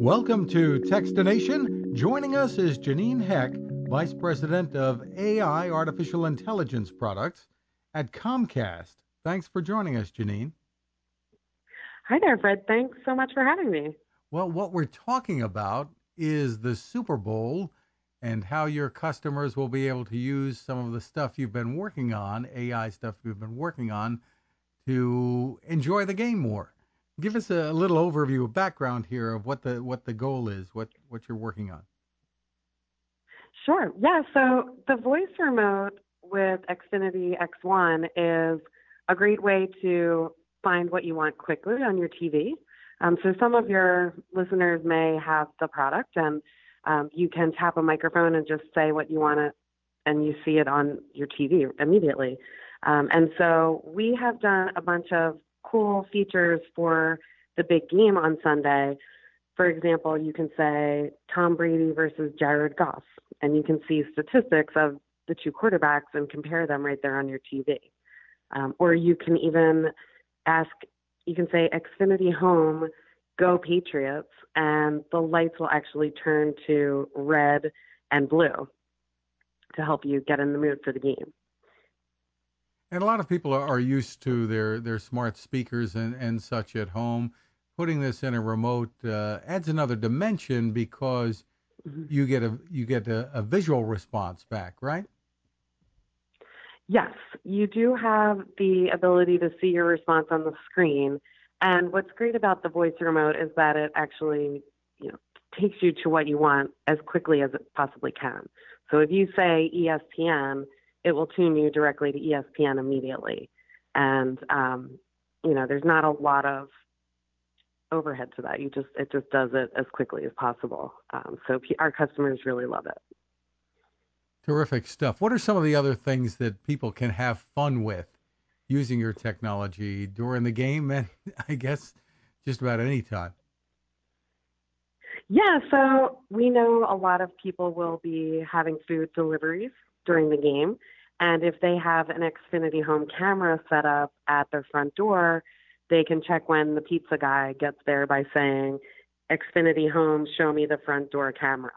Welcome to Techstination. Joining us is Jeanine Heck, Vice President of AI Artificial Intelligence Products at Comcast. Thanks for joining us, Jeanine. Hi there, Fred. Thanks so much for having me. Well, what we're talking about is the Super Bowl and how your customers will be able to use some of the stuff you've been working on, AI stuff you've been working on, to enjoy the game more give us a little overview, a background here of what the what the goal is, what what you're working on. Sure. Yeah. So the voice remote with Xfinity X1 is a great way to find what you want quickly on your TV. Um, so some of your listeners may have the product, and um, you can tap a microphone and just say what you want to, and you see it on your TV immediately. Um, and so we have done a bunch of cool features for the big game on Sunday. For example, you can say Tom Brady versus Jared Goff, and you can see statistics of the two quarterbacks and compare them right there on your TV. Um, or you can even ask, you can say Xfinity Home, go Patriots, and the lights will actually turn to red and blue to help you get in the mood for the game. And a lot of people are, used to their, their smart speakers and, and such at home. Putting this in a remote uh, adds another dimension because mm-hmm. you get a you get a, a visual response back, right? Yes, you do have the ability to see your response on the screen. And what's great about the voice remote is that it actually, you know, takes you to what you want as quickly as it possibly can. So if you say ESPN, it will tune you directly to ESPN immediately. And um, you know, there's not a lot of overhead to that. You just it just does it as quickly as possible. Um, so p- our customers really love it. Terrific stuff. What are some of the other things that people can have fun with using your technology during the game and I guess just about any time? Yeah, so we know a lot of people will be having food deliveries during the game. And if they have an Xfinity home camera set up at their front door, they can check when the pizza guy gets there by saying, Xfinity Home, show me the front door camera.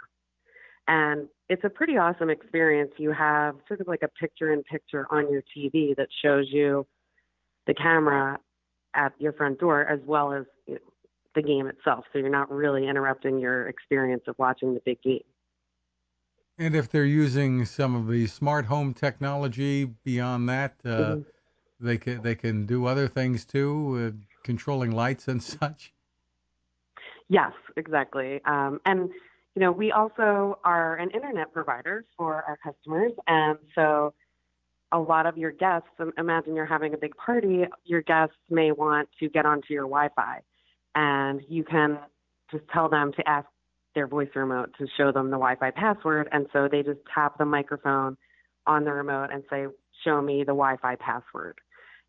And it's a pretty awesome experience. You have sort of like a picture in picture on your TV that shows you the camera at your front door as well as you know, the game itself. So you're not really interrupting your experience of watching the big game. And if they're using some of the smart home technology beyond that, uh, mm-hmm. they can they can do other things too, uh, controlling lights and such. Yes, exactly. Um, and you know, we also are an internet provider for our customers, and so a lot of your guests. Imagine you're having a big party. Your guests may want to get onto your Wi-Fi, and you can just tell them to ask their voice remote to show them the Wi-Fi password, and so they just tap the microphone on the remote and say, "Show me the Wi-Fi password."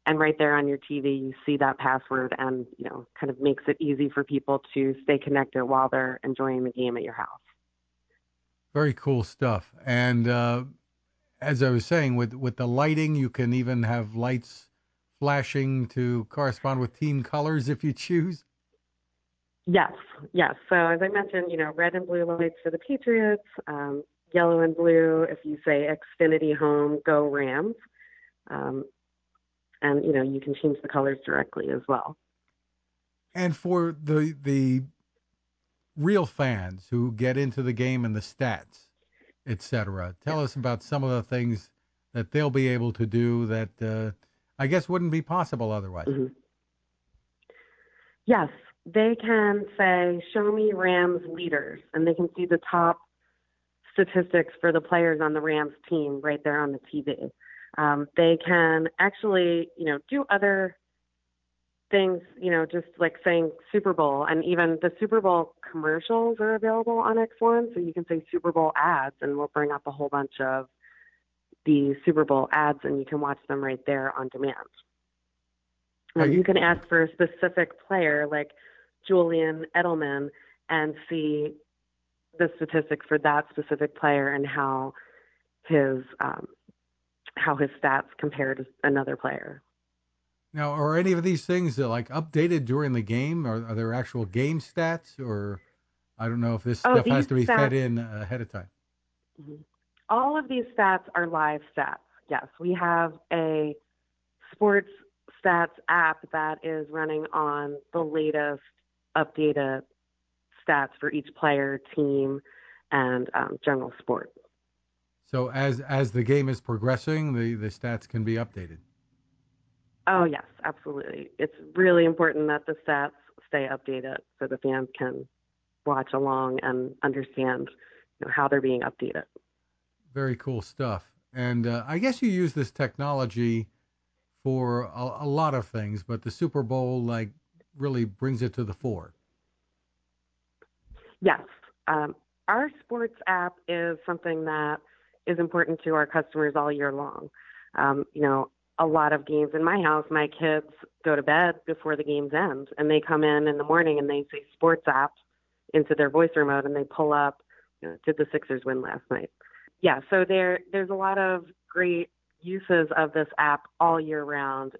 And right there on your TV, you see that password, and you know, kind of makes it easy for people to stay connected while they're enjoying the game at your house. Very cool stuff. And uh, as I was saying, with with the lighting, you can even have lights flashing to correspond with team colors if you choose. Yes, yes. So as I mentioned, you know, red and blue lights for the Patriots, um, yellow and blue if you say Xfinity Home, go Rams. Um, and you know, you can change the colors directly as well. And for the the real fans who get into the game and the stats, etc., tell yeah. us about some of the things that they'll be able to do that uh, I guess wouldn't be possible otherwise. Mm-hmm. Yes, they can say, show me Rams leaders, and they can see the top statistics for the players on the Rams team right there on the TV. Um, they can actually, you know, do other things, you know, just like saying Super Bowl, and even the Super Bowl commercials are available on X1, so you can say Super Bowl ads, and we'll bring up a whole bunch of the Super Bowl ads, and you can watch them right there on demand. Um, you can ask for a specific player, like Julian Edelman and see the statistics for that specific player and how his um, how his stats compare to another player. Now, are any of these things like updated during the game? Are, are there actual game stats or I don't know if this Oh, stuff has to be fed in uh, ahead of time. Mhm. All of these stats are live stats. Yes, we have a sports stats app that is running on the latest updated stats for each player, team, and um, general sport. So as as the game is progressing, the the stats can be updated. Oh, yes, absolutely. It's really important that the stats stay updated so the fans can watch along and understand you know, how they're being updated. Very cool stuff. And uh, I guess you use this technology for a, a lot of things, but the Super Bowl like really brings it to the fore. Yes. Um, our sports app is something that is important to our customers all year long. Um, you know, a lot of games in my house, my kids go to bed before the games end, and they come in in the morning and they say sports app into their voice remote, and they pull up, you know, did the Sixers win last night? Yeah, so there there's a lot of great uses of this app all year round.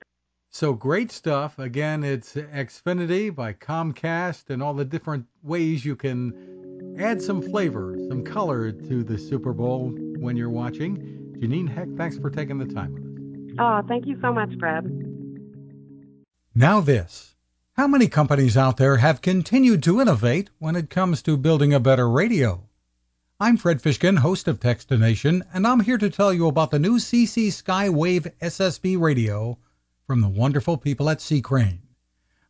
So great stuff. Again, it's Xfinity by Comcast and all the different ways you can add some flavor, some color to the Super Bowl when you're watching. Jeanine Heck, thanks for taking the time with us. Oh, thank you so much, Fred. Now, this. How many companies out there have continued to innovate when it comes to building a better radio? I'm Fred Fishkin, host of Techstination, and I'm here to tell you about the new CC Skywave SSB radio from the wonderful people at C. Crane.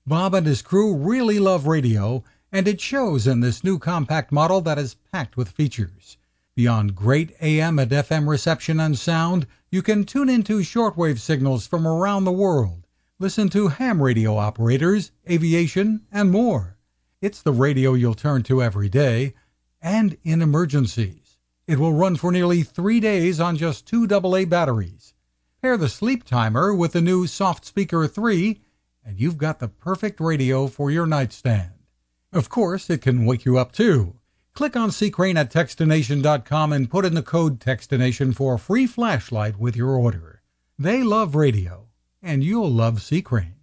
Bob and his crew really love radio, and it shows in this new compact model that is packed with features. Beyond great AM and FM reception and sound, you can tune into shortwave signals from around the world, listen to ham radio operators, aviation, and more. It's the radio you'll turn to every day and in emergencies. It will run for nearly three days on just two AA batteries. Pair the sleep timer with the new Soft Speaker 3, and you've got the perfect radio for your nightstand. Of course, it can wake you up too. Click on Crane at Techstination.com and put in the code Textination for a free flashlight with your order. They love radio, and you'll love Crane.